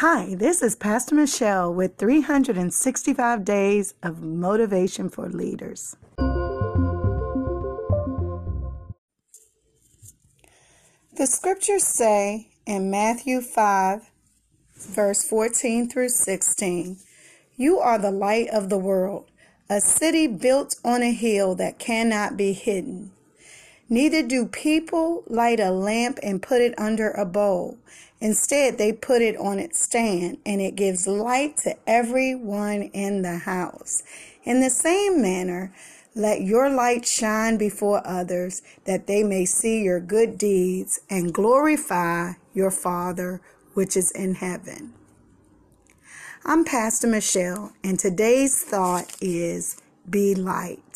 Hi, this is Pastor Michelle with 365 Days of Motivation for Leaders. The scriptures say in Matthew 5, verse 14 through 16, You are the light of the world, a city built on a hill that cannot be hidden. Neither do people light a lamp and put it under a bowl. Instead, they put it on its stand, and it gives light to everyone in the house. In the same manner, let your light shine before others, that they may see your good deeds and glorify your Father which is in heaven. I'm Pastor Michelle, and today's thought is Be Light.